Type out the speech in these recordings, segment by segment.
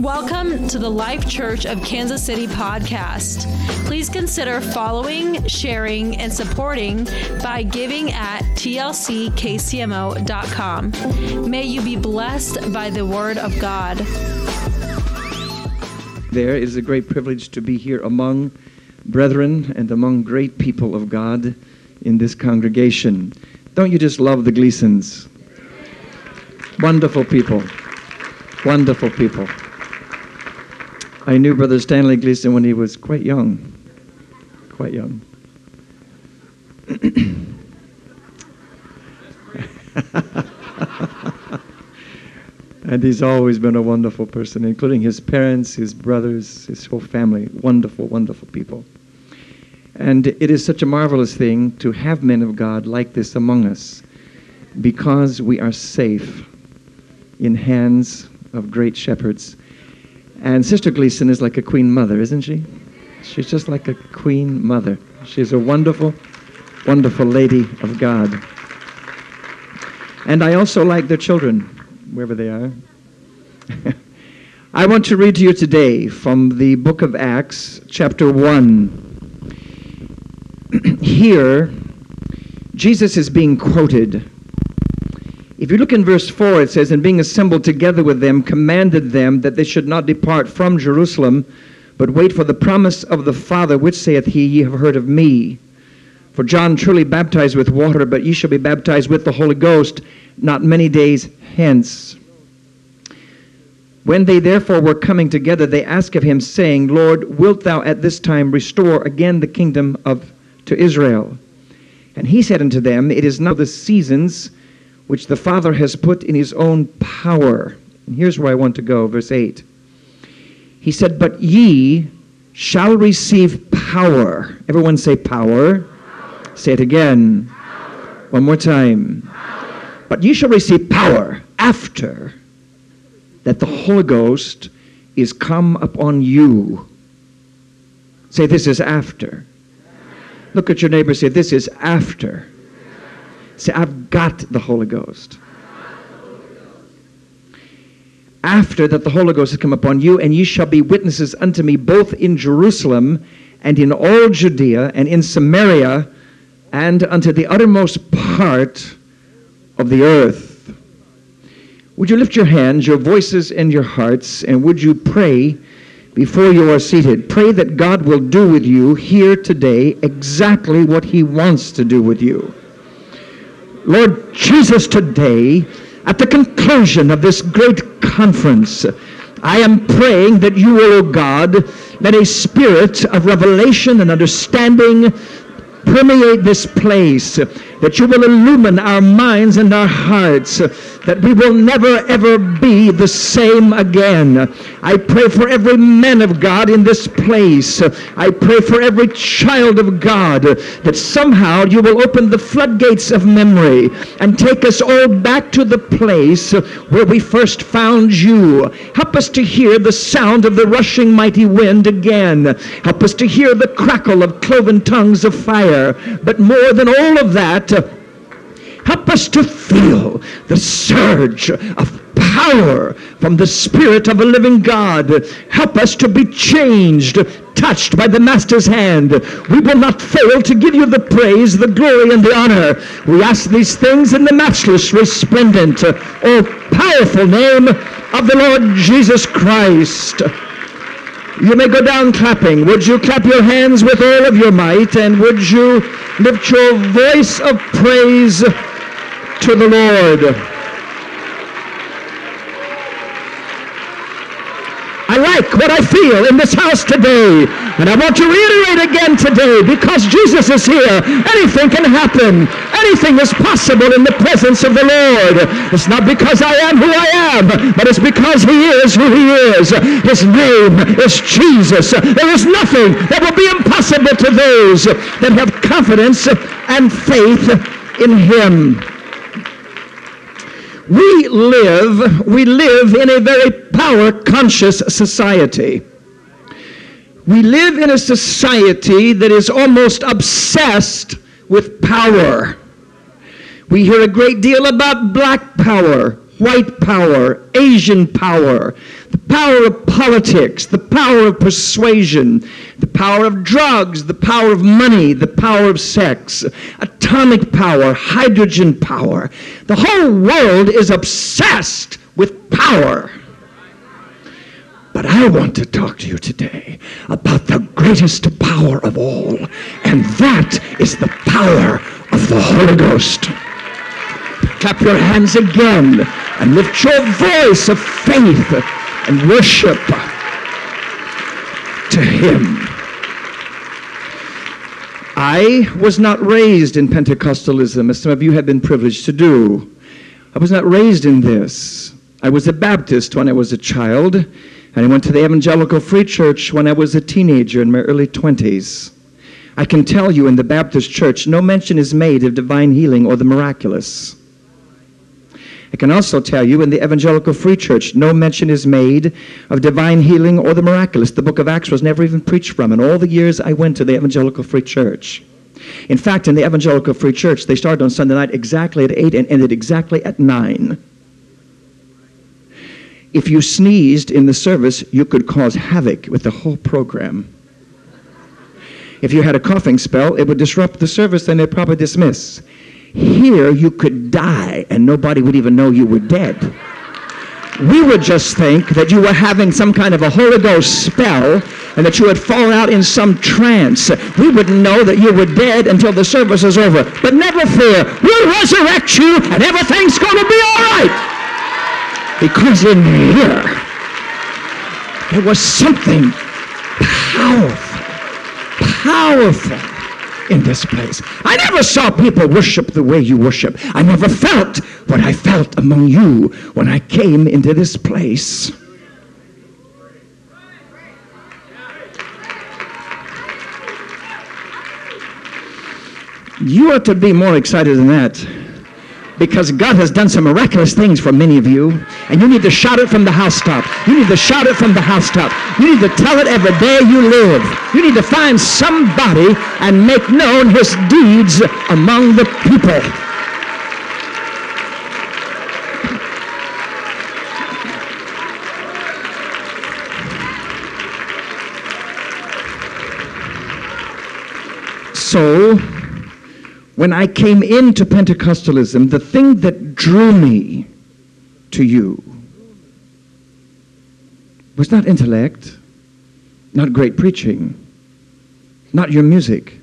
Welcome to the Life Church of Kansas City podcast. Please consider following, sharing, and supporting by giving at tlckcmo.com. May you be blessed by the word of God. There is a great privilege to be here among brethren and among great people of God in this congregation. Don't you just love the Gleasons? Wonderful people. Wonderful people. I knew Brother Stanley Gleason when he was quite young. Quite young. and he's always been a wonderful person, including his parents, his brothers, his whole family. Wonderful, wonderful people. And it is such a marvelous thing to have men of God like this among us because we are safe in hands of great shepherds. And Sister Gleason is like a queen mother, isn't she? She's just like a queen mother. She's a wonderful, wonderful lady of God. And I also like their children, wherever they are. I want to read to you today from the book of Acts, chapter 1. Here, Jesus is being quoted. If you look in verse 4, it says, And being assembled together with them, commanded them that they should not depart from Jerusalem, but wait for the promise of the Father, which saith he, Ye have heard of me. For John truly baptized with water, but ye shall be baptized with the Holy Ghost not many days hence. When they therefore were coming together, they asked of him, saying, Lord, wilt thou at this time restore again the kingdom of to Israel? And he said unto them, It is now the seasons which the Father has put in his own power. And here's where I want to go, verse 8. He said, But ye shall receive power. Everyone say power. power. Say it again. Power. One more time. Power. But ye shall receive power after that the Holy Ghost is come upon you. Say, this is after. Look at your neighbor, say, this is after. Say, I've got the Holy Ghost. After that the Holy Ghost has come upon you, and ye shall be witnesses unto me both in Jerusalem and in all Judea and in Samaria and unto the uttermost part of the earth. Would you lift your hands, your voices, and your hearts, and would you pray before you are seated? Pray that God will do with you here today exactly what He wants to do with you. Lord Jesus, today, at the conclusion of this great conference, I am praying that you will, O God, let a spirit of revelation and understanding permeate this place, that you will illumine our minds and our hearts, uh, that we will never ever be the same again. I pray for every man of God in this place. I pray for every child of God uh, that somehow you will open the floodgates of memory and take us all back to the place uh, where we first found you. Help us to hear the sound of the rushing mighty wind again. Help us to hear the crackle of cloven tongues of fire. But more than all of that, Help us to feel the surge of power from the Spirit of a living God. Help us to be changed, touched by the Master's hand. We will not fail to give you the praise, the glory, and the honor. We ask these things in the matchless, resplendent, all powerful name of the Lord Jesus Christ. You may go down clapping. Would you clap your hands with all of your might? And would you lift your voice of praise to the Lord? I like what I feel in this house today. And I want to reiterate again today, because Jesus is here, anything can happen. Anything is possible in the presence of the Lord. It's not because I am who I am, but it's because he is who he is. His name is Jesus. There is nothing that will be impossible to those that have confidence and faith in him we live we live in a very power conscious society. We live in a society that is almost obsessed with power. We hear a great deal about black power white power, Asian power, the power of politics, the power of persuasion, the power of drugs, the power of money, the power of sex, atomic power, hydrogen power. The whole world is obsessed with power. But I want to talk to you today about the greatest power of all, and that is the power of the Holy Ghost. Clap your hands again and lift your voice of faith and worship to Him. I was not raised in Pentecostalism, as some of you have been privileged to do. I was not raised in this. I was a Baptist when I was a child, and I went to the Evangelical Free Church when I was a teenager in my early 20s. I can tell you in the Baptist church, no mention is made of divine healing or the miraculous. I can also tell you in the Evangelical Free Church, no mention is made of divine healing or the miraculous. The book of Acts was never even preached from in all the years I went to the Evangelical Free Church. In fact, in the Evangelical Free Church, they started on Sunday night exactly at 8 and ended exactly at 9. If you sneezed in the service, you could cause havoc with the whole program. If you had a coughing spell, it would disrupt the service and they'd probably dismiss. Here, you could die and nobody would even know you were dead. We would just think that you were having some kind of a Holy Ghost spell and that you had fallen out in some trance. We wouldn't know that you were dead until the service is over. But never fear, we'll resurrect you and everything's going to be all right. Because in here, there was something powerful, powerful in this place. I never saw people worship the way you worship. I never felt what I felt among you when I came into this place. You ought to be more excited than that because God has done some miraculous things for many of you, and you need to shout it from the housetop. You need to shout it from the housetop. You need to tell it every day you live. You need to find somebody and make known his deeds among the people. So, when I came into Pentecostalism, the thing that drew me to you was not intellect, not great preaching, not your music.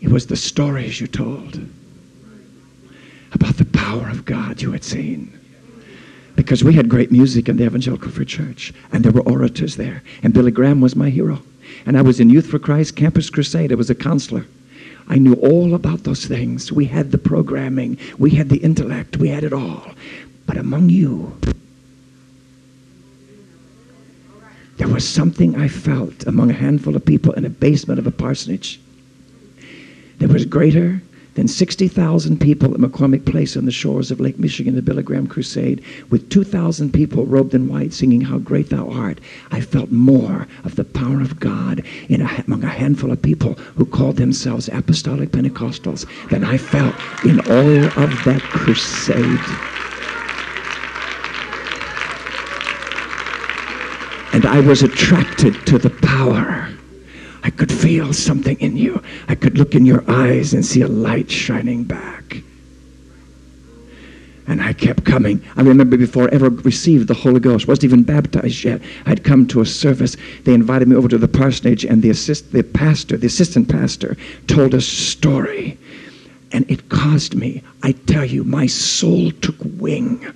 It was the stories you told about the power of God you had seen. Because we had great music in the Evangelical Free Church, and there were orators there, and Billy Graham was my hero. And I was in Youth for Christ Campus Crusade. I was a counselor. I knew all about those things. We had the programming, we had the intellect, we had it all. But among you, there was something I felt among a handful of people in a basement of a parsonage that was greater than 60,000 people at McCormick Place on the shores of Lake Michigan, the Billy Graham Crusade, with 2,000 people robed in white singing, How Great Thou Art. I felt more of the power of God in a, among a handful of people who called themselves Apostolic Pentecostals than I felt in all of that crusade. And I was attracted to the power I could feel something in you. I could look in your eyes and see a light shining back. And I kept coming. I remember before I ever received the Holy Ghost, wasn't even baptized yet. I'd come to a service. They invited me over to the parsonage, and the assist, the pastor, the assistant pastor, told a story, and it caused me. I tell you, my soul took wing.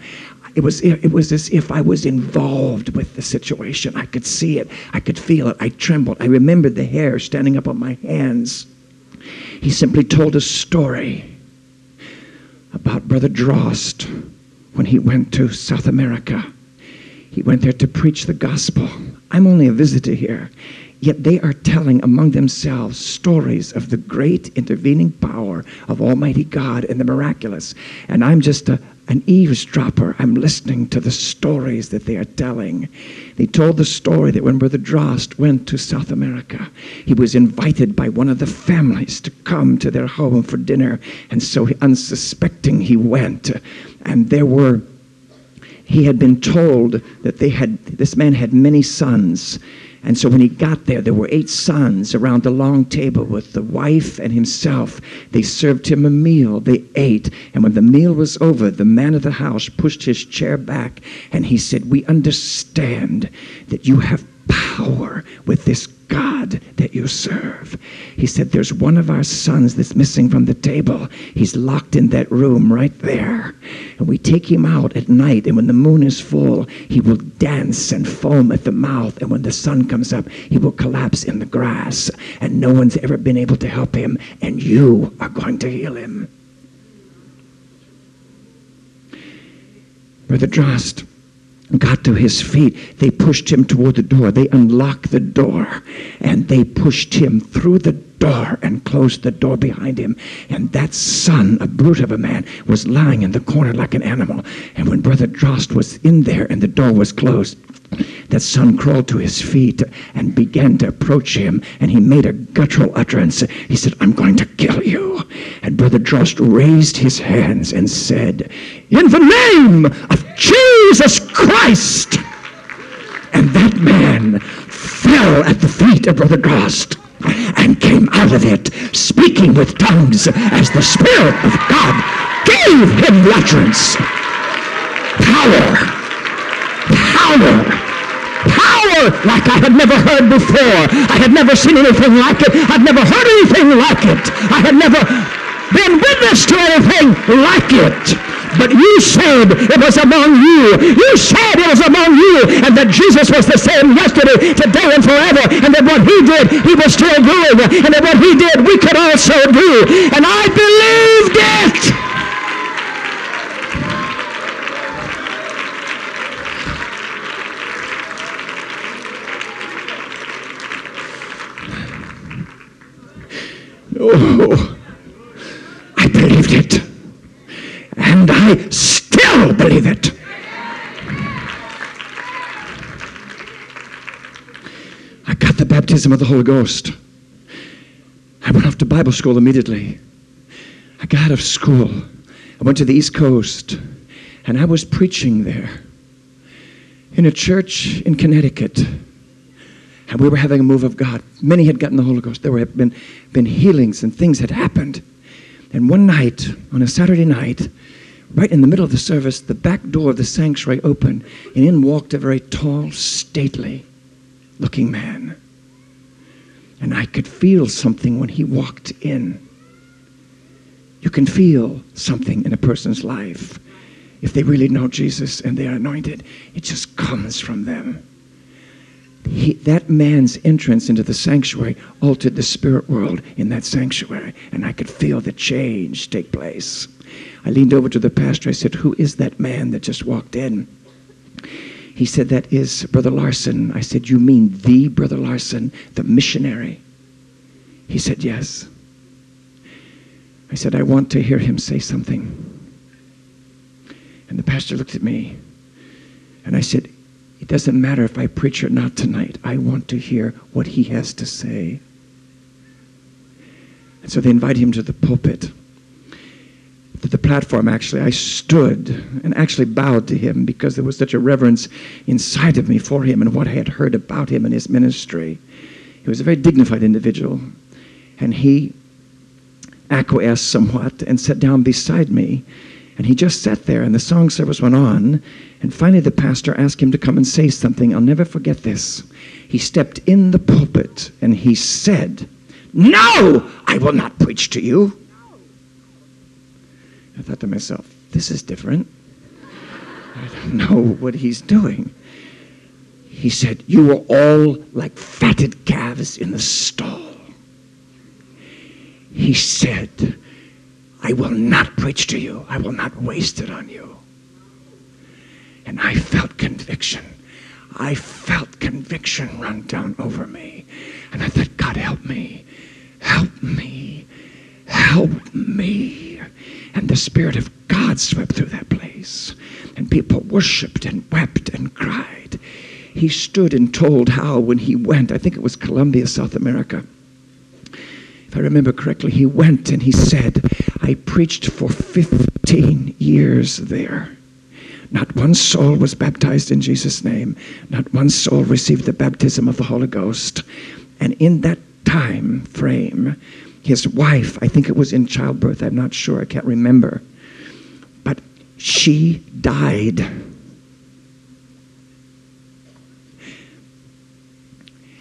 It was, it was as if I was involved with the situation. I could see it. I could feel it. I trembled. I remembered the hair standing up on my hands. He simply told a story about Brother Drost when he went to South America. He went there to preach the gospel. I'm only a visitor here. Yet they are telling among themselves stories of the great intervening power of Almighty God and the miraculous. And I'm just a, an eavesdropper. I'm listening to the stories that they are telling. They told the story that when Brother Drost went to South America, he was invited by one of the families to come to their home for dinner. And so, unsuspecting, he went. And there were he had been told that they had this man had many sons and so when he got there, there were eight sons around a long table with the wife and himself. They served him a meal. They ate. And when the meal was over, the man of the house pushed his chair back and he said, We understand that you have power with this God that you serve. He said, There's one of our sons that's missing from the table. He's locked in that room right there. And we take him out at night, and when the moon is full, he will dance and foam at the mouth. And when the sun comes up, he will collapse in the grass. And no one's ever been able to help him, and you are going to heal him. Brother Drost got to his feet, they pushed him toward the door. They unlocked the door and they pushed him through the door and closed the door behind him. And that son, a brute of a man, was lying in the corner like an animal. And when Brother Drost was in there and the door was closed, that son crawled to his feet and began to approach him, and he made a guttural utterance. He said, I'm going to kill you. And Brother Drost raised his hands and said, In the name of Jesus Christ! And that man fell at the feet of Brother Drost and came out of it speaking with tongues as the Spirit of God gave him utterance. Power, power, power like I had never heard before. I had never seen anything like it. I'd never heard anything like it. I had never been witness to anything like it. But you said it was among you. You said it was among you. And that Jesus was the same yesterday, today, and forever. And that what he did, he was still doing. And that what he did, we could also do. And I believed it. Oh, I believed it. And I still believe it. I got the baptism of the Holy Ghost. I went off to Bible school immediately. I got out of school. I went to the East Coast and I was preaching there in a church in Connecticut. And we were having a move of God. Many had gotten the Holy Ghost. There had been, been healings and things had happened. And one night, on a Saturday night, right in the middle of the service, the back door of the sanctuary opened, and in walked a very tall, stately looking man. And I could feel something when he walked in. You can feel something in a person's life. If they really know Jesus and they are anointed, it just comes from them. He, that man's entrance into the sanctuary altered the spirit world in that sanctuary, and I could feel the change take place. I leaned over to the pastor. I said, Who is that man that just walked in? He said, That is Brother Larsen. I said, You mean the Brother Larsen, the missionary? He said, Yes. I said, I want to hear him say something. And the pastor looked at me and I said, It doesn't matter if I preach or not tonight. I want to hear what he has to say. And so they invited him to the pulpit to the platform, actually, I stood and actually bowed to him because there was such a reverence inside of me for him and what I had heard about him and his ministry. He was a very dignified individual, and he acquiesced somewhat and sat down beside me. And he just sat there, and the song service went on. And finally, the pastor asked him to come and say something. I'll never forget this. He stepped in the pulpit and he said, No, I will not preach to you. I thought to myself, this is different. I don't know what he's doing. He said, You are all like fatted calves in the stall. He said, I will not preach to you, I will not waste it on you. And I felt conviction. I felt conviction run down over me. And I thought, God, help me. Help me. Help me. And the Spirit of God swept through that place. And people worshiped and wept and cried. He stood and told how when he went, I think it was Colombia, South America. If I remember correctly, he went and he said, I preached for 15 years there. Not one soul was baptized in Jesus' name. Not one soul received the baptism of the Holy Ghost. And in that time frame, his wife, I think it was in childbirth, I'm not sure, I can't remember, but she died.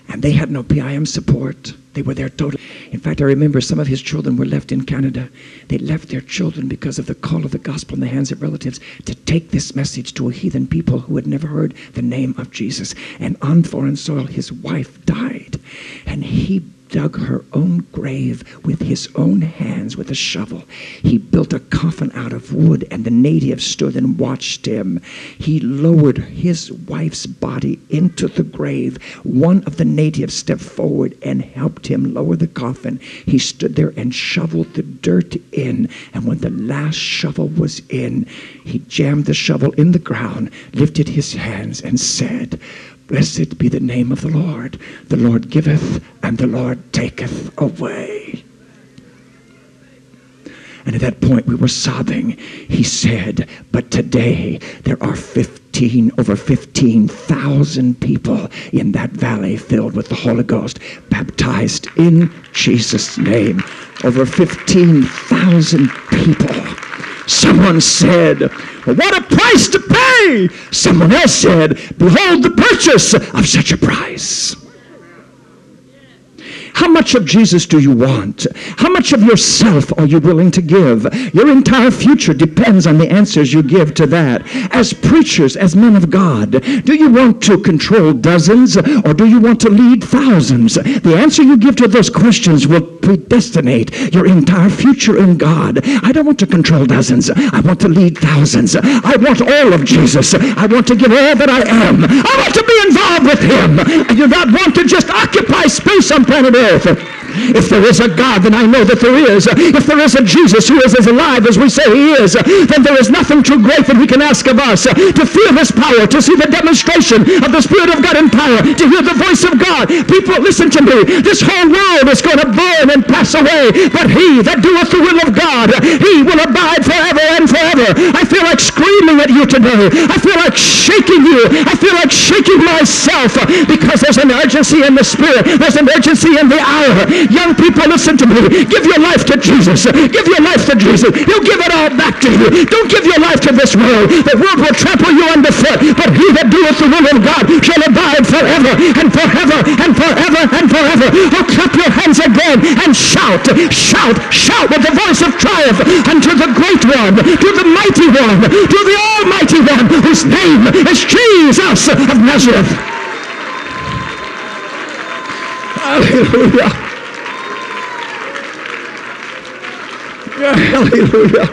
And they had no PIM support. They were there totally. In fact, I remember some of his children were left in Canada. They left their children because of the call of the gospel in the hands of relatives to take this message to a heathen people who had never heard the name of Jesus. And on foreign soil, his wife died. And he dug her own grave with his own hands with a shovel. He built a coffin out of wood, and the natives stood and watched him. He lowered his wife's body into the grave. One of the natives stepped forward and helped him lower the coffin. He stood there and shoveled the dirt in, and when the last shovel was in, he jammed the shovel in the ground, lifted his hands, and said, Blessed be the name of the Lord. The Lord giveth and the Lord taketh away. And at that point, we were sobbing. He said, But today there are 15, over 15,000 people in that valley filled with the Holy Ghost, baptized in Jesus' name. Over 15,000 people. Someone said, What a price to pay! Someone else said, Behold the purchase of such a price. How much of Jesus do you want? How much of yourself are you willing to give? Your entire future depends on the answers you give to that. As preachers, as men of God, do you want to control dozens or do you want to lead thousands? The answer you give to those questions will predestinate your entire future in God. I don't want to control dozens. I want to lead thousands. I want all of Jesus. I want to give all that I am. I want to be involved with Him. I do not want to just occupy space on planet Earth. Joseph if there is a God, then I know that there is. If there is a Jesus who is as alive as we say he is, then there is nothing too great that we can ask of us. To feel his power, to see the demonstration of the Spirit of God in power, to hear the voice of God. People, listen to me. This whole world is going to burn and pass away, but he that doeth the will of God, he will abide forever and forever. I feel like screaming at you today. I feel like shaking you. I feel like shaking myself because there's an urgency in the Spirit. There's an urgency in the hour. Young people, listen to me. Give your life to Jesus. Give your life to Jesus. He'll give it all back to you. Don't give your life to this world. The world will trample you underfoot, but he that doeth the will of God shall abide forever and forever and forever and forever. Oh, clap your hands again and shout, shout, shout with the voice of triumph unto the great one, to the mighty one, to the almighty one, whose name is Jesus of Nazareth. Hallelujah. Hallelujah.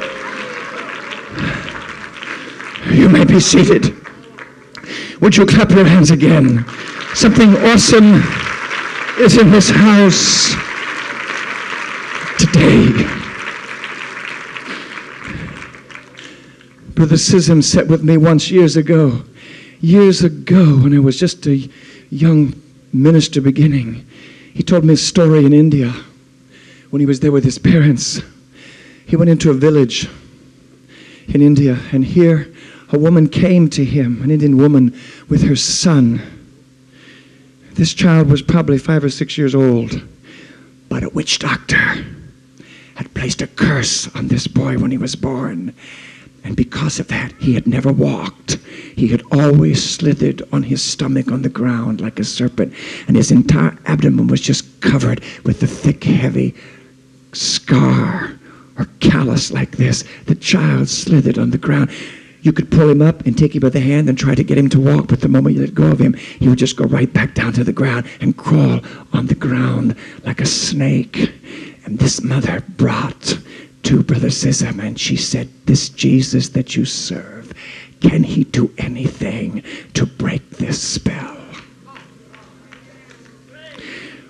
You may be seated. Would you clap your hands again? Something awesome is in this house today. Brother Scism sat with me once years ago. Years ago, when I was just a young minister beginning. He told me a story in India when he was there with his parents. He went into a village in India, and here a woman came to him, an Indian woman, with her son. This child was probably five or six years old, but a witch doctor had placed a curse on this boy when he was born. And because of that, he had never walked. He had always slithered on his stomach on the ground like a serpent, and his entire abdomen was just covered with a thick, heavy scar or callous like this. The child slithered on the ground. You could pull him up and take him by the hand and try to get him to walk, but the moment you let go of him, he would just go right back down to the ground and crawl on the ground like a snake. And this mother brought to Brother Scism, and she said, This Jesus that you serve can he do anything to break this spell?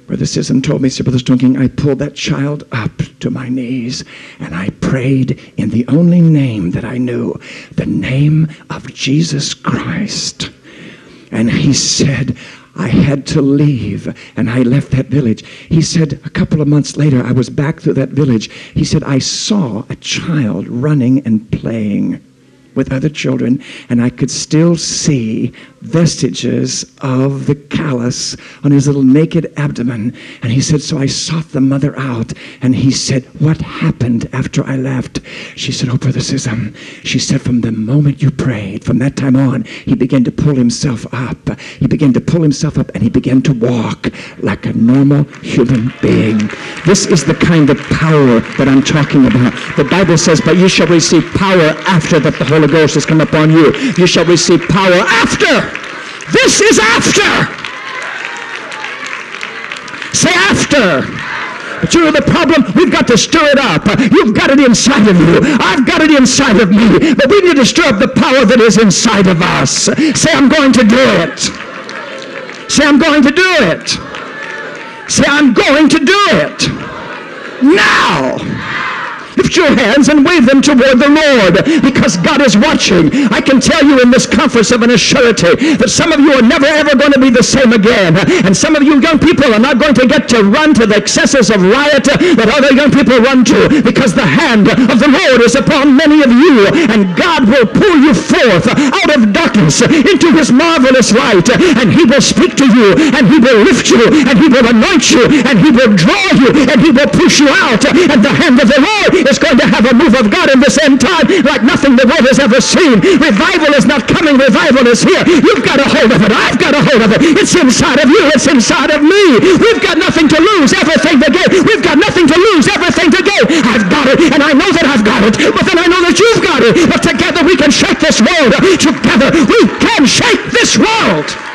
Brother Scism told me, said, Brother Stoneking, I pulled that child up to my knees and I prayed in the only name that I knew, the name of Jesus Christ. And he said, I had to leave and I left that village. He said, a couple of months later, I was back through that village. He said, I saw a child running and playing with other children, and I could still see vestiges of the callus on his little naked abdomen. And he said, So I sought the mother out, and he said, What happened after I left? She said, Oh, Brother Scism. She said, From the moment you prayed, from that time on, he began to pull himself up. He began to pull himself up, and he began to walk like a normal human being. This is the kind of power that I'm talking about. The Bible says, But you shall receive power after that the Holy Ghost has come upon you. You shall receive power after. This is after. Say after. But you know the problem? We've got to stir it up. You've got it inside of you. I've got it inside of me. But we need to stir up the power that is inside of us. Say, I'm going to do it. Say, I'm going to do it. Say, I'm going to do it. Now. Lift your hands and wave them toward the Lord because God is watching. I can tell you in this conference of an assurity that some of you are never ever going to be the same again. And some of you young people are not going to get to run to the excesses of riot that other young people run to because the hand of the Lord is upon many of you and God will pull you forth out of darkness into his marvelous light and he will speak to you and he will lift you and he will anoint you and he will draw you and he will push you out and the hand of the Lord is going to have a move of God in this end time like nothing the world has ever seen. Revival is not coming. Revival is here. You've got a hold of it. I've got a hold of it. It's inside of you. It's inside of me. We've got nothing to lose, everything to gain. We've got nothing to lose, everything to gain. I've got it, and I know that I've got it. But then I know that you've got it. But together we can shake this world. Together we can shake this world.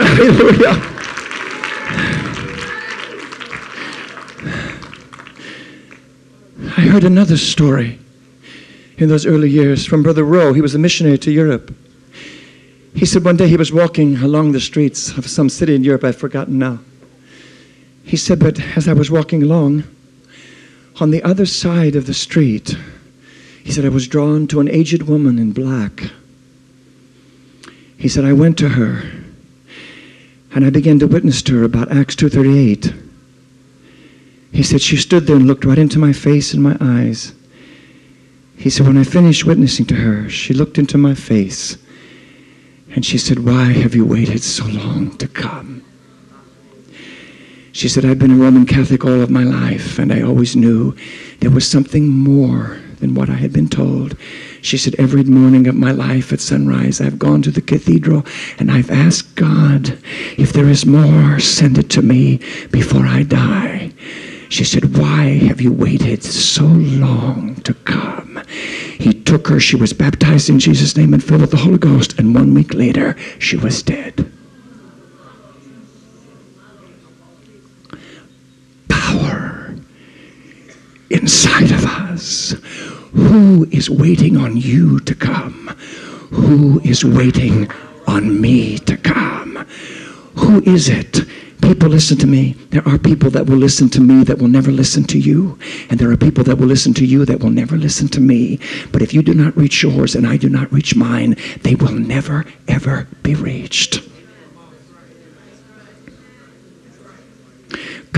Hallelujah. I heard another story in those early years from Brother Rowe. He was a missionary to Europe. He said one day he was walking along the streets of some city in Europe, I've forgotten now. He said, but as I was walking along, on the other side of the street, he said, I was drawn to an aged woman in black. He said, I went to her and I began to witness to her about Acts 2.38. He said, she stood there and looked right into my face and my eyes. He said, when I finished witnessing to her, she looked into my face and she said, why have you waited so long to come? She said, I've been a Roman Catholic all of my life and I always knew there was something more than what I had been told. She said, Every morning of my life at sunrise, I've gone to the cathedral and I've asked God, if there is more, send it to me before I die. She said, Why have you waited so long to come? He took her. She was baptized in Jesus' name and filled with the Holy Ghost. And one week later, she was dead. Power inside of us who is waiting on you to come? Who is waiting on me to come? Who is it? People listen to me. There are people that will listen to me that will never listen to you. And there are people that will listen to you that will never listen to me. But if you do not reach yours and I do not reach mine, they will never, ever be reached.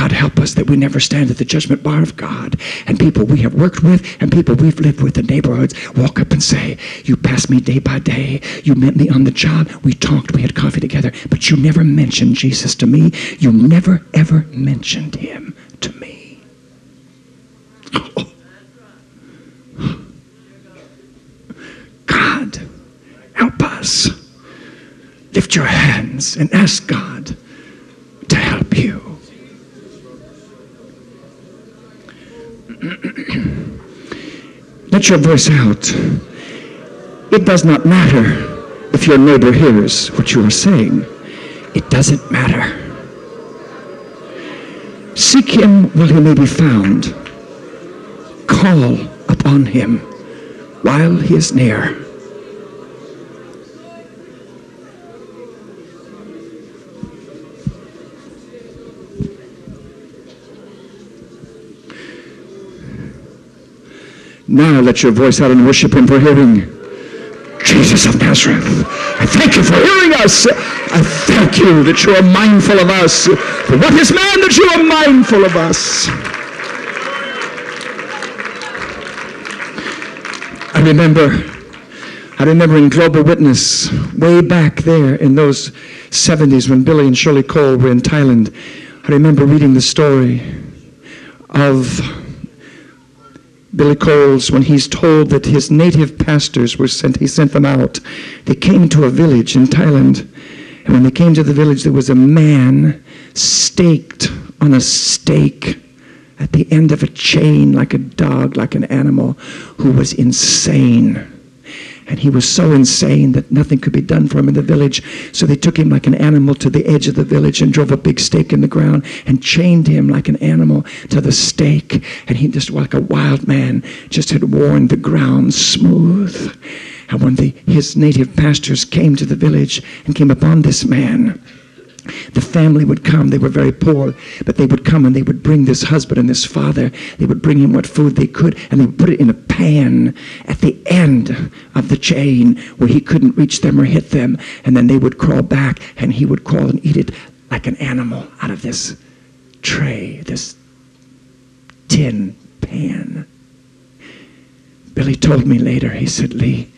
God help us that we never stand at the judgment bar of God. And people we have worked with and people we've lived with in neighborhoods walk up and say, You passed me day by day. You met me on the job. We talked. We had coffee together. But you never mentioned Jesus to me. You never, ever mentioned him to me. Oh. God, help us. Lift your hands and ask God to help you. Let your voice out. It does not matter if your neighbor hears what you are saying. It doesn't matter. Seek him while he may be found. Call upon him while he is near. Now let your voice out and worship him for hearing. Jesus of Nazareth, I thank you for hearing us. I thank you that you are mindful of us. For what is man that you are mindful of us? I remember, I remember in Global Witness, way back there in those 70s when Billy and Shirley Cole were in Thailand, I remember reading the story of Billy Coles, when he's told that his native pastors were sent, he sent them out. They came to a village in Thailand. And when they came to the village, there was a man staked on a stake at the end of a chain, like a dog, like an animal, who was insane. And he was so insane that nothing could be done for him in the village. So they took him like an animal to the edge of the village and drove a big stake in the ground and chained him like an animal to the stake. And he just, like a wild man, just had worn the ground smooth. And when the, his native pastors came to the village and came upon this man, the family would come. They were very poor, but they would come and they would bring this husband and this father. They would bring him what food they could, and they would put it in a pan at the end of the chain where he couldn't reach them or hit them. And then they would crawl back, and he would crawl and eat it like an animal out of this tray, this tin pan. Billy told me later, he said, Lee,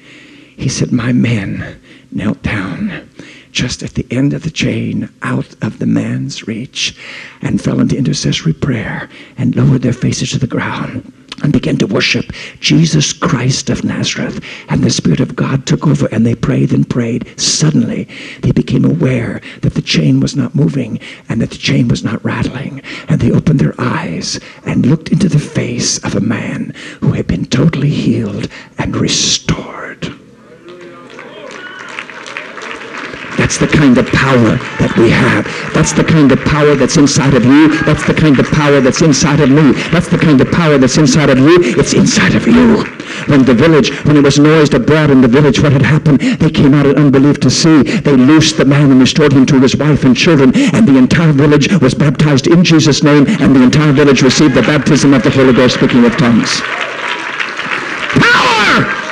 he said, my men knelt down just at the end of the chain, out of the man's reach, and fell into intercessory prayer and lowered their faces to the ground and began to worship Jesus Christ of Nazareth. And the Spirit of God took over and they prayed and prayed. Suddenly, they became aware that the chain was not moving and that the chain was not rattling. And they opened their eyes and looked into the face of a man who had been totally healed and restored. That's the kind of power that we have. That's the kind of power that's inside of you. That's the kind of power that's inside of me. That's the kind of power that's inside of you. It's inside of you. When the village, when it was noised abroad in the village what had happened, they came out in unbelief to see. They loosed the man and restored him to his wife and children, and the entire village was baptized in Jesus' name, and the entire village received the baptism of the Holy Ghost, speaking of tongues. Power!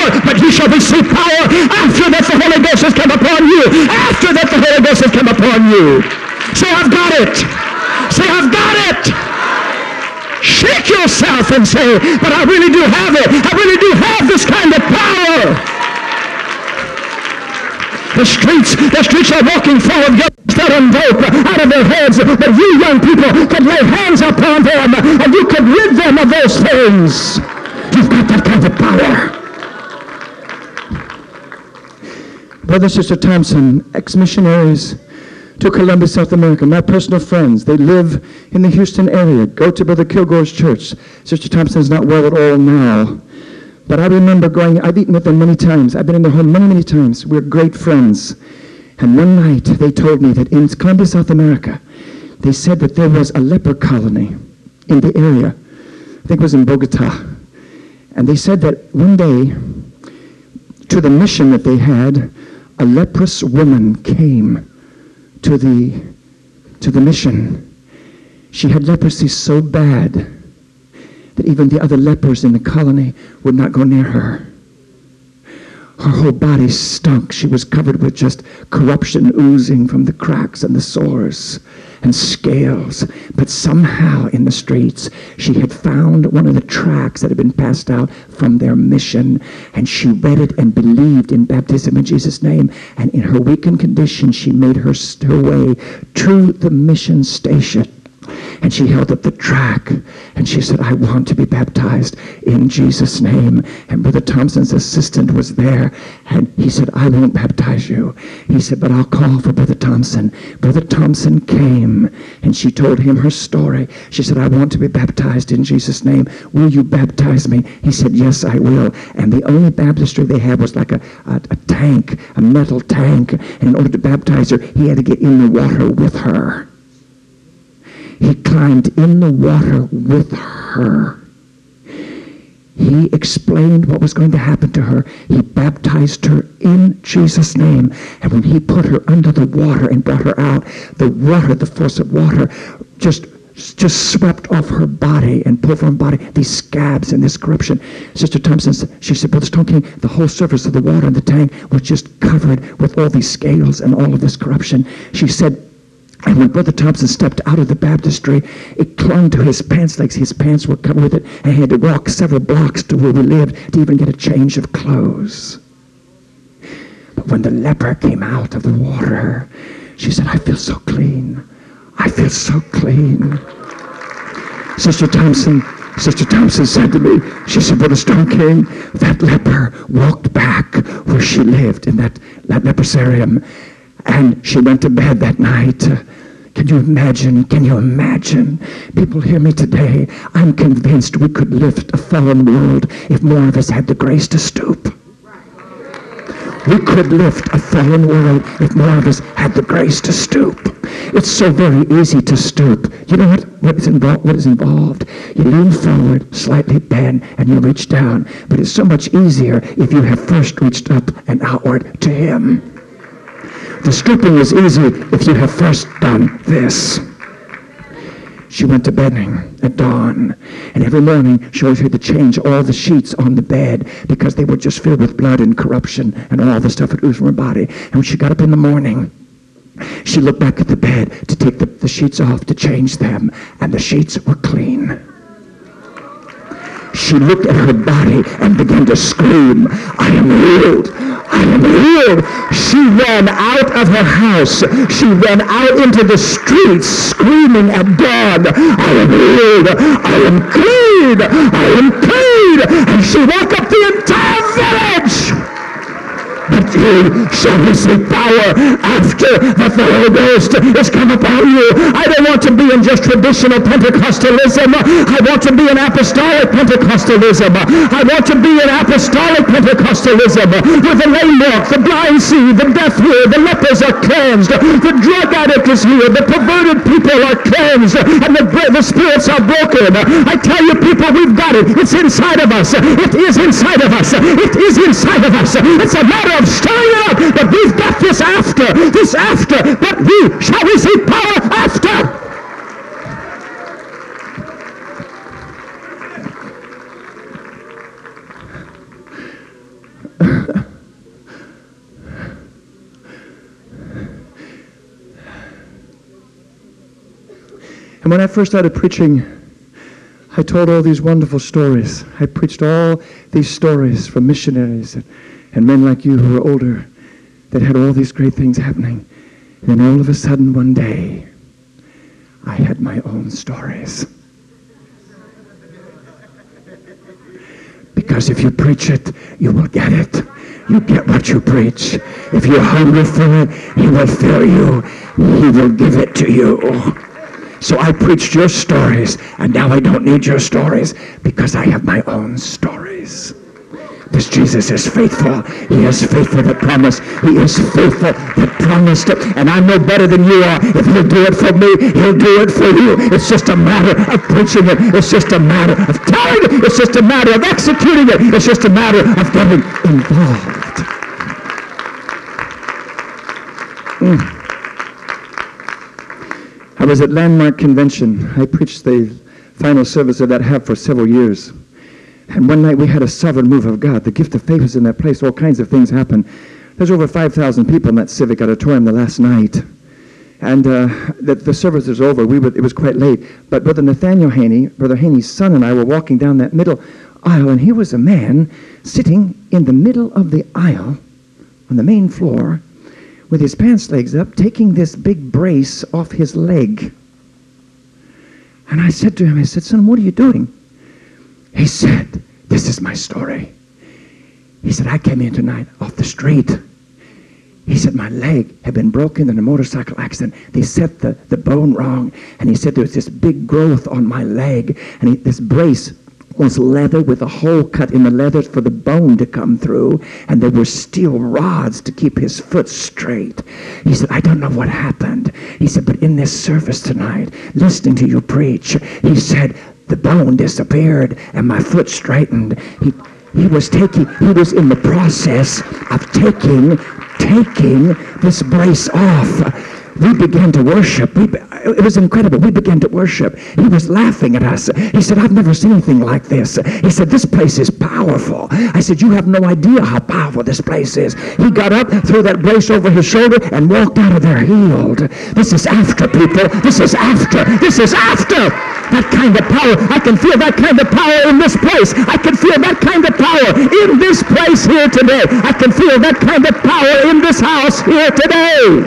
power, but you shall receive power after that the Holy Ghost has come upon you. After that the Holy Ghost has come upon you. Say, I've got it. Say, I've got it. Shake yourself and say, but I really do have it. I really do have this kind of power. The streets, the streets are walking full of young that dope out of their heads, but you young people could lay hands upon them and you could rid them of those things. You've got that kind of power. Brother Sister Thompson, ex-missionaries to Colombia, South America, my personal friends. They live in the Houston area. Go to Brother Kilgore's church. Sister Thompson is not well at all now. But I remember going, I've eaten with them many times. I've been in their home many, many times. We're great friends. And one night they told me that in Colombia, South America, they said that there was a leper colony in the area. I think it was in Bogota. And they said that one day, to the mission that they had, a leprous woman came to the, to the mission. She had leprosy so bad that even the other lepers in the colony would not go near her. Her whole body stunk. She was covered with just corruption oozing from the cracks and the sores and scales. But somehow in the streets, she had found one of the tracts that had been passed out from their mission, and she read it and believed in baptism in Jesus' name. And in her weakened condition, she made her, her way to the mission station and she held up the track and she said, I want to be baptized in Jesus' name. And Brother Thompson's assistant was there and he said, I won't baptize you. He said, but I'll call for Brother Thompson. Brother Thompson came and she told him her story. She said, I want to be baptized in Jesus' name. Will you baptize me? He said, yes, I will. And the only baptistry they had was like a, a, a tank, a metal tank. And in order to baptize her, he had to get in the water with her. He climbed in the water with her. He explained what was going to happen to her. He baptized her in Jesus' name. And when he put her under the water and brought her out, the water, the force of water, just just swept off her body and pulled from her body these scabs and this corruption. Sister Thompson, she said, Brother Stoneking, the whole surface of the water in the tank was just covered with all these scales and all of this corruption. She said, and when Brother Thompson stepped out of the baptistry, it clung to his pants legs. His pants were covered with it, and he had to walk several blocks to where we lived to even get a change of clothes. But when the leper came out of the water, she said, I feel so clean. I feel so clean. Sister Thompson, Sister Thompson said to me, she said, Brother Stoneking, that leper walked back where she lived in that, that leprosarium, and she went to bed that night. Can you imagine? Can you imagine? People hear me today. I'm convinced we could lift a fallen world if more of us had the grace to stoop. We could lift a fallen world if more of us had the grace to stoop. It's so very easy to stoop. You know what, what, is, involved, what is involved? You lean forward, slightly bend, and you reach down. But it's so much easier if you have first reached up and outward to Him. The stooping is easy if you have first done this. She went to bedding at dawn, and every morning she always had to change all the sheets on the bed because they were just filled with blood and corruption and all the stuff that oozed from her body. And when she got up in the morning, she looked back at the bed to take the, the sheets off to change them, and the sheets were clean she looked at her body and began to scream, I am healed. I am healed. She ran out of her house. She ran out into the streets screaming at God, I am healed. I am clean. I am clean. And she woke up the entire village you shall receive power after the Holy Ghost is come upon you. I don't want to be in just traditional Pentecostalism. I want to be in apostolic Pentecostalism. I want to be in apostolic Pentecostalism where the lame walk, the blind see, the deaf hear, the lepers are cleansed, the drug addict is healed, the perverted people are cleansed, and the, the spirits are broken. I tell you people, we've got it. It's inside of us. It is inside of us. It is inside of us. It's a matter of stirring up. But we've got this after, this after, but we shall receive power after. And when I first started preaching, I told all these wonderful stories. I preached all these stories from missionaries and and men like you who were older that had all these great things happening. Then all of a sudden, one day, I had my own stories. Because if you preach it, you will get it. You get what you preach. If you're hungry for it, he will fill you. He will give it to you. So I preached your stories, and now I don't need your stories because I have my own stories. This Jesus is faithful. He is faithful that promised. He is faithful that promised. And I know better than you are. If he'll do it for me, he'll do it for you. It's just a matter of preaching it. It's just a matter of telling it. It's just a matter of executing it. It's just a matter of getting involved. Mm. I was at Landmark Convention. I preached the final service of that half for several years. And one night we had a sovereign move of God. The gift of faith was in that place. All kinds of things happened. There's over 5,000 people in that civic auditorium the last night. And uh, the, the, service was over. We were, it was quite late. But Brother Nathaniel Haney, Brother Haney's son, and I were walking down that middle aisle, and here was a man sitting in the middle of the aisle on the main floor with his pants legs up, taking this big brace off his leg. And I said to him, I said, Son, what are you doing? He said, This is my story. He said, I came in tonight off the street. He said, My leg had been broken in a motorcycle accident. They set the, the bone wrong. And he said, There was this big growth on my leg. And he, this brace was leather with a hole cut in the leather for the bone to come through, and there were steel rods to keep his foot straight. He said, I don't know what happened. He said, but in this service tonight, listening to you preach, he said, the bone disappeared and my foot straightened. He, he was taking, he was in the process of taking, taking this brace off we began to worship. We, it was incredible. We began to worship. He was laughing at us. He said, I've never seen anything like this. He said, This place is powerful. I said, You have no idea how powerful this place is. He got up, threw that brace over his shoulder, and walked out of there healed. This is after, people. This is after. This is after. That kind of power. I can feel that kind of power in this place. I can feel that kind of power in this place here today. I can feel that kind of power in this house here today.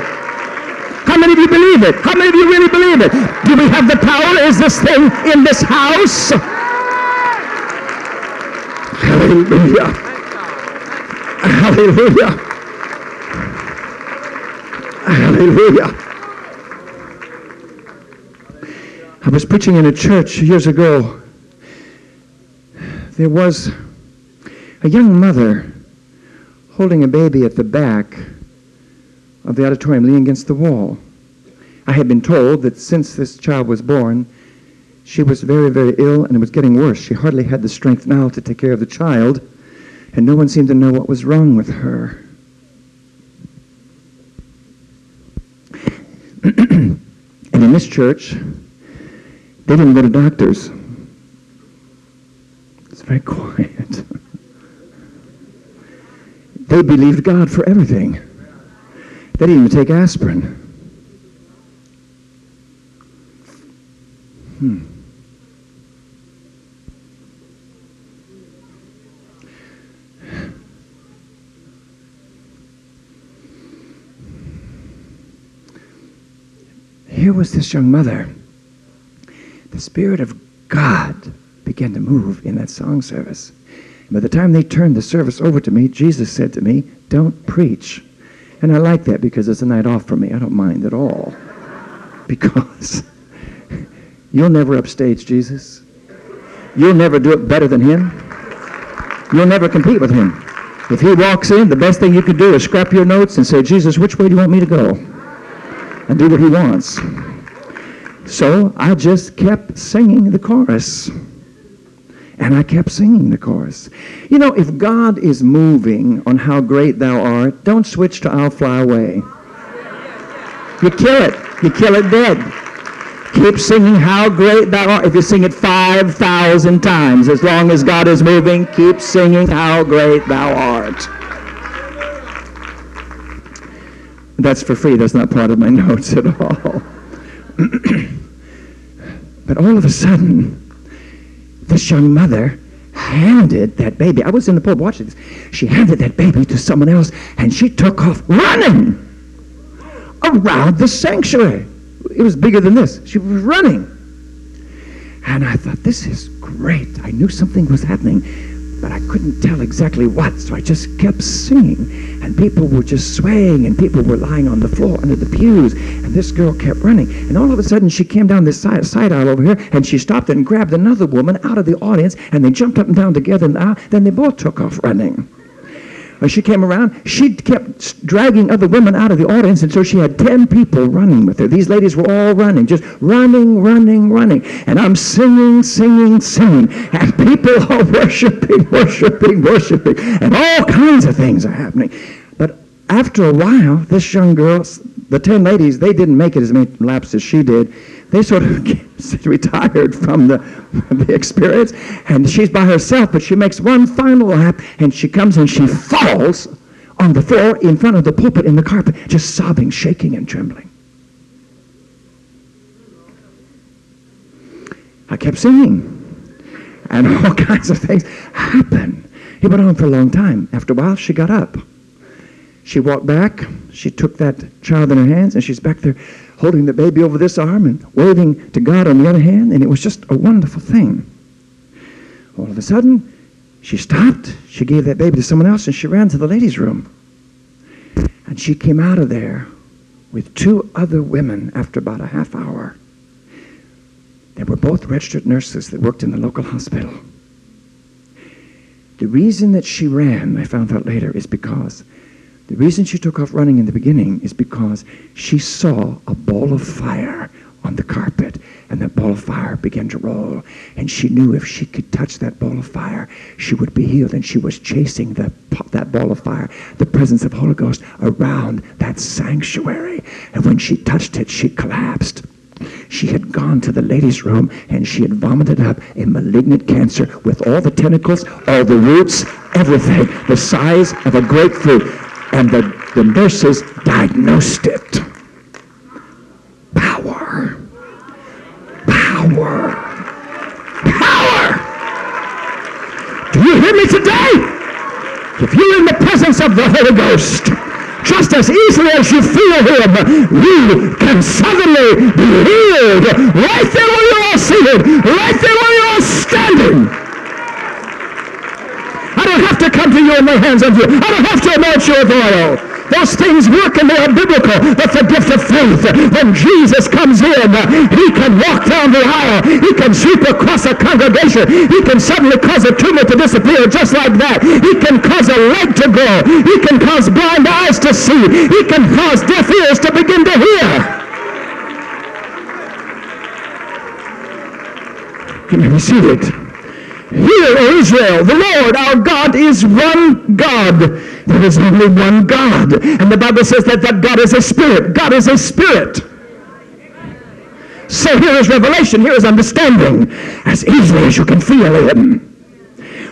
How many of you believe it? How many of you really believe it? Do we have the power? Is this thing in this house? Hallelujah. Hallelujah. Hallelujah. I was preaching in a church years ago. There was a young mother holding a baby at the back of the auditorium leaning against the wall. I had been told that since this child was born, she was very, very ill and it was getting worse. She hardly had the strength now to take care of the child, and no one seemed to know what was wrong with her. and in this church, they didn't go to doctors. It's very quiet. they believed God for everything. They didn't even take aspirin. Hmm. Here was this young mother. The Spirit of God began to move in that song service. by the time they turned the service over to me, Jesus said to me, Don't preach. And I like that because it's a night off for me. I don't mind at all. Because you'll never upstage Jesus. You'll never do it better than him. You'll never compete with him. If he walks in, the best thing you could do is scrap your notes and say, Jesus, which way do you want me to go? And do what he wants. So I just kept singing the chorus. And I kept singing the chorus. You know, if God is moving on how great thou art, don't switch to I'll fly away. You kill it. You kill it dead. Keep singing how great thou art. If you sing it 5,000 times, as long as God is moving, keep singing how great thou art. That's for free. That's not part of my notes at all. but all of a sudden, this young mother handed that baby. I was in the pub watching this. She handed that baby to someone else, and she took off running around the sanctuary. It was bigger than this. She was running. And I thought, this is great. I knew something was happening but I couldn't tell exactly what, so I just kept singing. And people were just swaying, and people were lying on the floor under the pews, and this girl kept running. And all of a sudden, she came down this side, side aisle over here, and she stopped and grabbed another woman out of the audience, and they jumped up and down together in the uh, aisle. Then they both took off running. When she came around, she kept dragging other women out of the audience and so she had 10 people running with her. These ladies were all running, just running, running, running. And I'm singing, singing, singing. And people are worshiping, worshiping, worshiping. And all kinds of things are happening. But after a while, this young girl, the 10 ladies, they didn't make it as many laps as she did they sort of retired from the, the experience, and she's by herself, but she makes one final lap, and she comes and she falls on the floor in front of the pulpit in the carpet, just sobbing, shaking, and trembling. I kept singing, and all kinds of things happened. It went on for a long time. After a while, she got up. She walked back. She took that child in her hands, and she's back there holding the baby over this arm and waving to God on the other hand, and it was just a wonderful thing. All of a sudden, she stopped. She gave that baby to someone else, and she ran to the ladies' room. And she came out of there with two other women after about a half hour. They were both registered nurses that worked in the local hospital. The reason that she ran, I found out later, is because the reason she took off running in the beginning is because she saw a ball of fire on the carpet and that ball of fire began to roll. And she knew if she could touch that ball of fire she would be healed. And she was chasing the, that ball of fire the presence of holy ghost around that sanctuary. And when she touched it she collapsed. She had gone to the ladies' room and she had vomited up a malignant cancer with all the tentacles, all the roots, everything, the size of a grapefruit. And the, the nurses diagnosed it. Power. Power. Power. Do you hear me today? If you're in the presence of the Holy Ghost, just as easily as you feel him, you can suddenly be healed right there where you are seated, right there where you are standing. I don't have to come to you and lay hands on you. I don't have to anoint you with oil. Those things work and they are biblical. That's the gift of faith. When Jesus comes in, he can walk down the aisle. He can sweep across a congregation. He can suddenly cause a tumor to disappear just like that. He can cause a leg to grow. He can cause blind eyes to see. He can cause deaf ears to begin to hear. You may seated. Hear, O Israel, the Lord our God is one God. There is only one God. And the Bible says that that God is a spirit. God is a spirit. So here is revelation, here is understanding, as easily as you can feel him.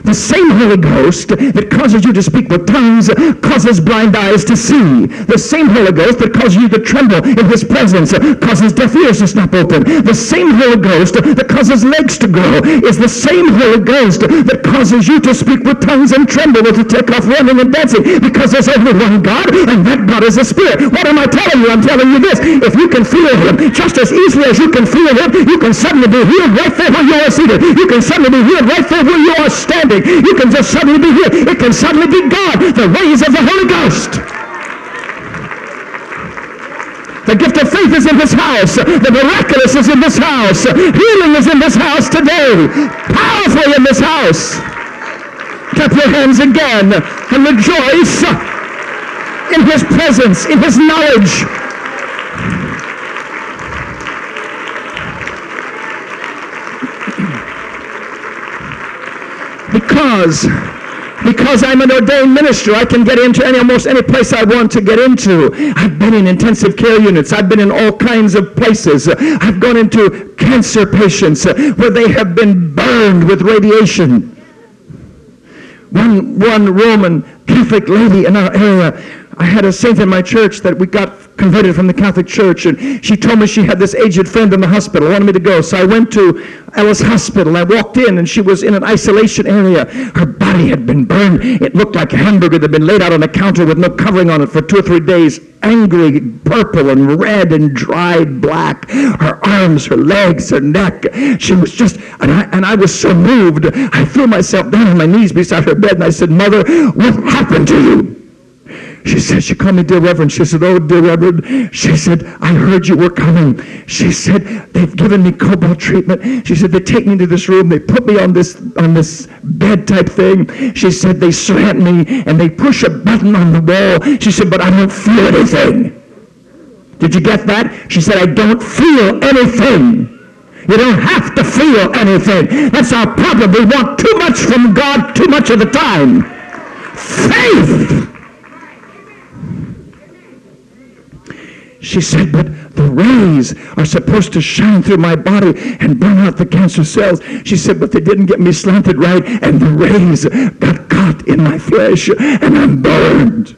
The same Holy Ghost that causes you to speak with tongues causes blind eyes to see. The same Holy Ghost that causes you to tremble in his presence causes deaf ears to snap open. The same Holy Ghost that causes legs to grow is the same Holy Ghost that causes you to speak with tongues and tremble or to take off running and dancing because there's only one God and that God is a spirit. What am I telling you? I'm telling you this. If you can feel him just as easily as you can feel him, you can suddenly be healed right there where you are seated. You can suddenly be healed right there where you are standing. You can just suddenly be here. It can suddenly be God, the ways of the Holy Ghost. The gift of faith is in this house. The miraculous is in this house. Healing is in this house today. Powerfully in this house. Clap your hands again and rejoice in his presence, in his knowledge. Because because I'm an ordained minister, I can get into any, almost any place I want to get into. I've been in intensive care units. I've been in all kinds of places. I've gone into cancer patients where they have been burned with radiation. One, one Roman Catholic lady in our area, I had a saint in my church that we got converted from the Catholic Church, and she told me she had this aged friend in the hospital, wanted me to go. So I went to Ellis Hospital. I walked in, and she was in an isolation area. Her body had been burned. It looked like a hamburger that had been laid out on a counter with no covering on it for two or three days. Angry, purple, and red, and dried black. Her arms, her legs, her neck. She was just, and I, and I was so moved. I threw myself down on my knees beside her bed, and I said, Mother, what happened to you? She said, she called me dear Reverend. She said, oh, dear Reverend. She said, I heard you were coming. She said, they've given me cobalt treatment. She said, they take me to this room. They put me on this, on this bed type thing. She said, they slant me and they push a button on the wall. She said, but I don't feel anything. Did you get that? She said, I don't feel anything. You don't have to feel anything. That's our problem. We want too much from God too much of the time. Faith She said, but the rays are supposed to shine through my body and burn out the cancer cells. She said, but they didn't get me slanted right, and the rays got caught in my flesh, and I'm burned.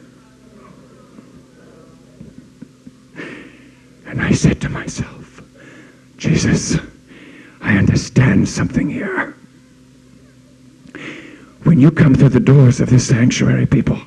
And I said to myself, Jesus, I understand something here. When you come through the doors of this sanctuary, people,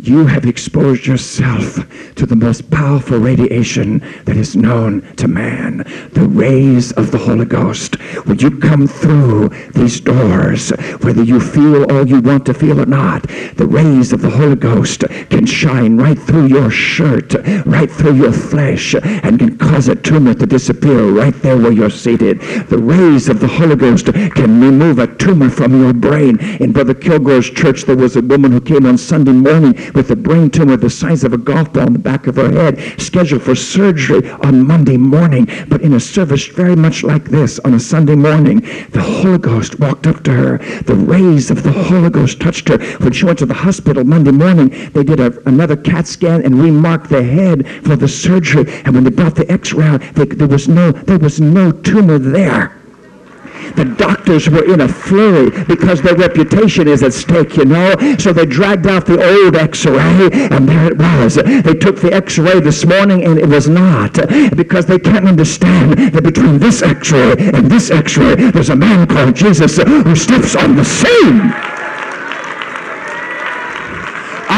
you have exposed yourself to the most powerful radiation that is known to man the rays of the Holy Ghost. When you come through these doors, whether you feel all you want to feel or not, the rays of the Holy Ghost can shine right through your shirt, right through your flesh, and can cause a tumor to disappear right there where you're seated. The rays of the Holy Ghost can remove a tumor from your brain. In Brother Kilgore's church, there was a woman who came on Sunday morning with a brain tumor the size of a golf ball in the back of her head, scheduled for surgery on Monday morning. But in a service very much like this on a Sunday morning, the Holy Ghost walked up to her. The rays of the Holy Ghost touched her. When she went to the hospital Monday morning, they did a, another CAT scan and remarked the head for the surgery. And when they brought the X-ray out, they, there was no there was no tumor there. The doctors were in a flurry because their reputation is at stake, you know. So they dragged out the old x-ray, and there it was. They took the x-ray this morning, and it was not. Because they can't understand that between this x-ray and this x-ray, there's a man called Jesus who steps on the scene.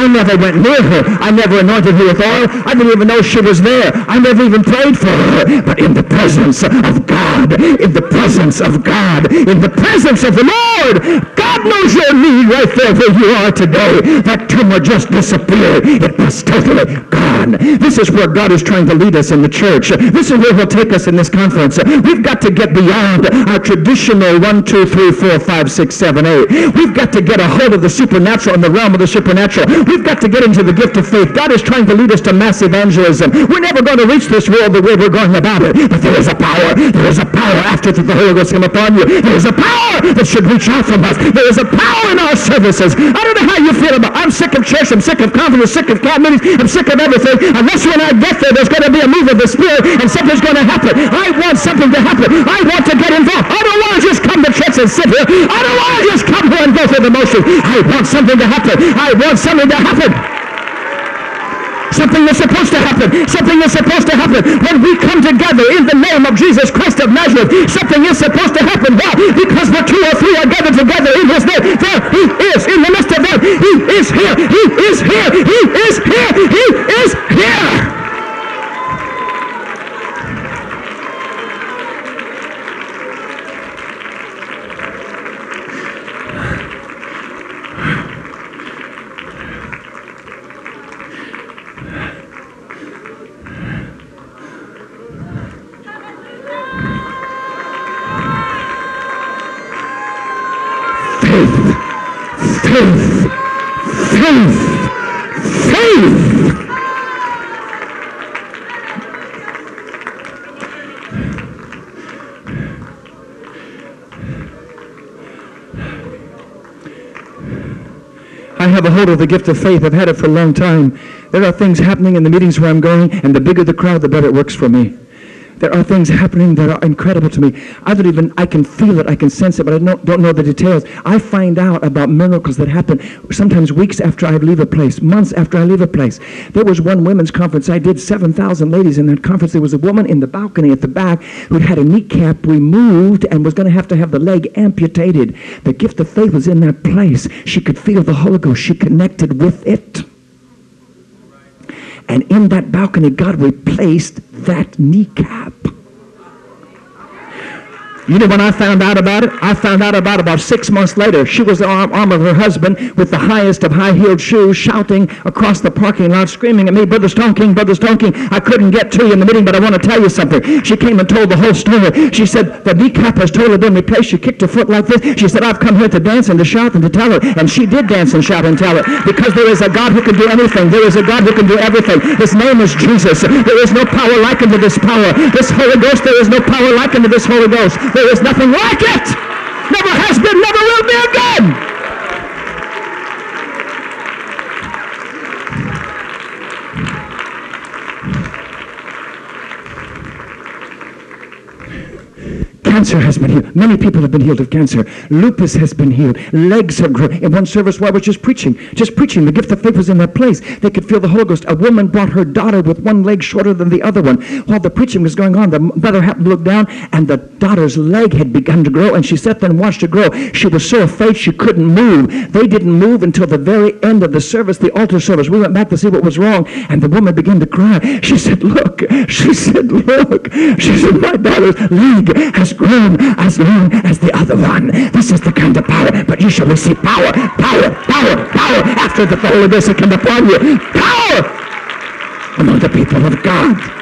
I never went near her. I never anointed her with oil. I didn't even know she was there. I never even prayed for her. But in the presence of God, in the presence of God, in the presence of the Lord, God knows your need right there where you are today. That tumor just disappeared. It was totally gone. This is where God is trying to lead us in the church. This is where he'll take us in this conference. We've got to get beyond our traditional one, two, three, four, five, six, seven, eight. We've got to get a hold of the supernatural in the realm of the supernatural. We've got to get into the gift of faith. God is trying to lead us to mass evangelism. We're never going to reach this world the way we're going about it. But there is a power. There is a power after the Holy Ghost come upon you. There is a power that should reach out from us. There is a power in our services. I don't know how you feel about I'm sick of church. I'm sick of conference. sick of camp meetings. I'm sick of everything. Unless when I get there, there's going to be a move of the Spirit and something's going to happen. I want something to happen. I want to get involved. I don't want to just come to church and sit here. I don't want to just come and go through the. I want something to happen. I want something to happen. Something is supposed to happen. Something is supposed to happen. When we come together in the name of Jesus Christ of Nazareth, something is supposed to happen. Why? Because the two or three are gathered together in his name. There he is in the midst of them. He is here. He is here. He is here. He is here. faith, hold of the gift of faith. I've had it for a long time. There are things happening in the meetings where I'm going, and the bigger the crowd, the better it works for me. There are things happening that are incredible to me. I don't even, I can feel it, I can sense it, but I don't, don't know the details. I find out about miracles that happen sometimes weeks after I leave a place, months after I leave a place. There was one women's conference. I did 7,000 ladies in that conference. There was a woman in the balcony at the back who'd had a kneecap removed and was going to have to have the leg amputated. The gift of faith was in that place. She could feel the Holy Ghost. She connected with it. And in that balcony, God replaced that kneecap. You know when I found out about it? I found out about it about six months later. She was the arm, of her husband with the highest of high-heeled shoes shouting across the parking lot, screaming at me, Brother Stoneking, Brother Stoneking, I couldn't get to you in the meeting, but I want to tell you something. She came and told the whole story. She said, the kneecap has totally been replaced. She kicked her foot like this. She said, I've come here to dance and to shout and to tell it. And she did dance and shout and tell it because there is a God who can do anything. There is a God who can do everything. His name is Jesus. There is no power like unto this power. This Holy Ghost, there is no power like unto this Holy Ghost. There is nothing like it. Never has been, never will be again. Cancer has been healed. Many people have been healed of cancer. Lupus has been healed. Legs have grown. In one service where I was just preaching, just preaching, the gift of faith was in that place. They could feel the Holy Ghost. A woman brought her daughter with one leg shorter than the other one. While the preaching was going on, the mother happened to look down, and the daughter's leg had begun to grow, and she sat there and watched it grow. She was so afraid she couldn't move. They didn't move until the very end of the service, the altar service. We went back to see what was wrong, and the woman began to cry. She said, look. She said, look. She said, my daughter's leg has grown as long as the other one. This is the kind of power, but you shall receive power, power, power, power after the Holy Ghost has come upon you. Power among the people of God.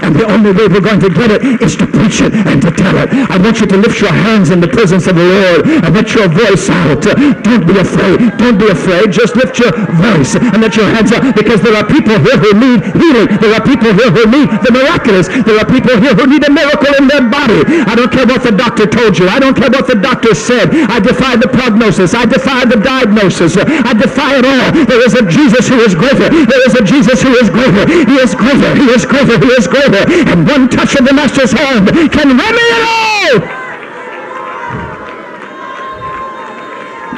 And the only way we're going to get it is to preach it and to tell it. I want you to lift your hands in the presence of the Lord and let your voice out. Don't be afraid. Don't be afraid. Just lift your voice and let your hands out because there are people here who need healing. There are people here who need the miraculous. There are people here who need a miracle in their body. I don't care what the doctor told you. I don't care what the doctor said. I defy the prognosis. I defy the diagnosis. I defy it all. There is a Jesus who is greater. There is a Jesus who is greater. He is greater. He is greater. He is greater and one touch of the Master's hand can remedy it all.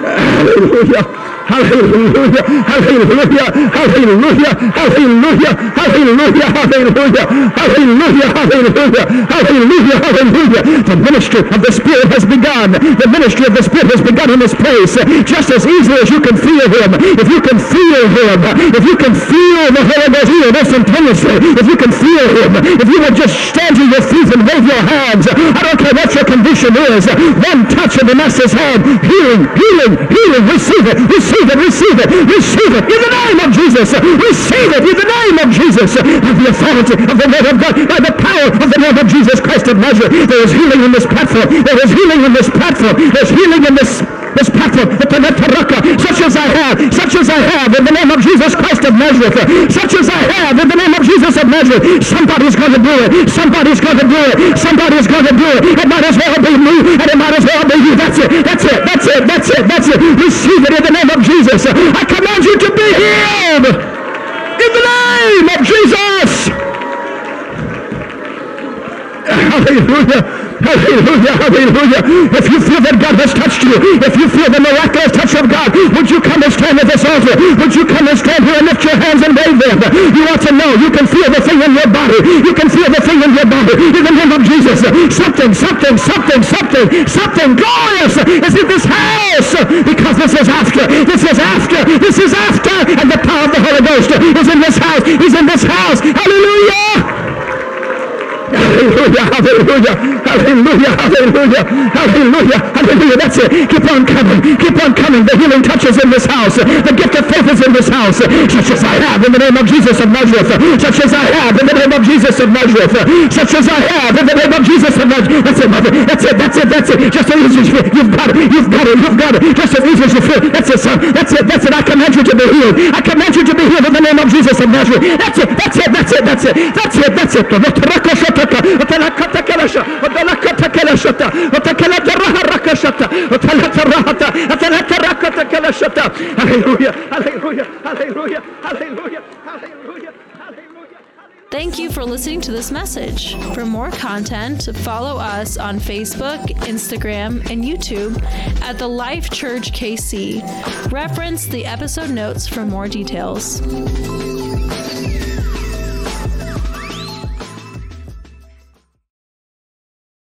Hallelujah. Hallelujah, hallelujah, hallelujah, hallelujah, hallelujah, hallelujah, hallelujah, hallelujah, hallelujah, hallelujah. The ministry of the Spirit has begun. The ministry of the Spirit has begun in this place. Just as easily as you can feel Him, if you can feel Him, if you can feel the Holy Ghost here instantaneously, if you can feel Him, if you will just stand to your feet and wave your hands, I don't care what your condition is, one touch of the Master's hand, healing, healing, healing, receive it, receive Receive it, receive it, receive it in the name of Jesus. Receive it in the name of Jesus. By the authority of the word of God, by the power of the name of Jesus Christ of Nazareth. There is healing in this platform. There is healing in this platform. There's healing in this this platform, such as I have, such as I have in the name of Jesus Christ of Nazareth, such as I have in the name of Jesus of Nazareth. Somebody's going to do it. Somebody's going to do it. Somebody's going to do it. It might as well be me, and it might as well be you. That's it. That's it. That's it. That's it. That's it. Receive it in the name of Jesus. I command you to be healed in the name of Jesus. Hallelujah. Hallelujah, hallelujah. If you feel that God has touched you, if you feel the miraculous touch of God, would you come and stand at this altar? Would you come and stand here and lift your hands and wave them? You want to know. You can feel the thing in your body. You can feel the thing in your body. In the name of Jesus. Something, something, something, something, something glorious is in this house. Because this is after. This is after. This is after. And the power of the Holy Ghost is in this house. He's in this house. Hallelujah. Hallelujah, hallelujah, hallelujah, hallelujah, hallelujah, hallelujah. That's it. Keep on coming. Keep on coming. The healing touches in this house. The gift of faith is in this house. Such as I have in the name of Jesus of Nazareth. Such as I have in the name of Jesus of Nazareth. Such as I have in the name of Jesus of Nazareth. That's it, mother. That's it, that's it, that's it. Just as easy as you feel. You've got it. You've got it. You've got it. Just as easy as you feel. That's it, son. That's it. That's it. I command you to be healed. I command you to be healed in the name of Jesus of Nazareth. That's it. That's it. That's it. That's it. That's it. That's it. That's it. وتلكت كلشة وتلكت كلشة وتكلت جرها ركشة وتلت الرهة وتلت ركت كلشة هللويا هللويا هللويا هللويا هللويا Thank you for listening to this message. For more content, follow us on Facebook, Instagram, and YouTube at the Life Church KC. Reference the episode notes for more details.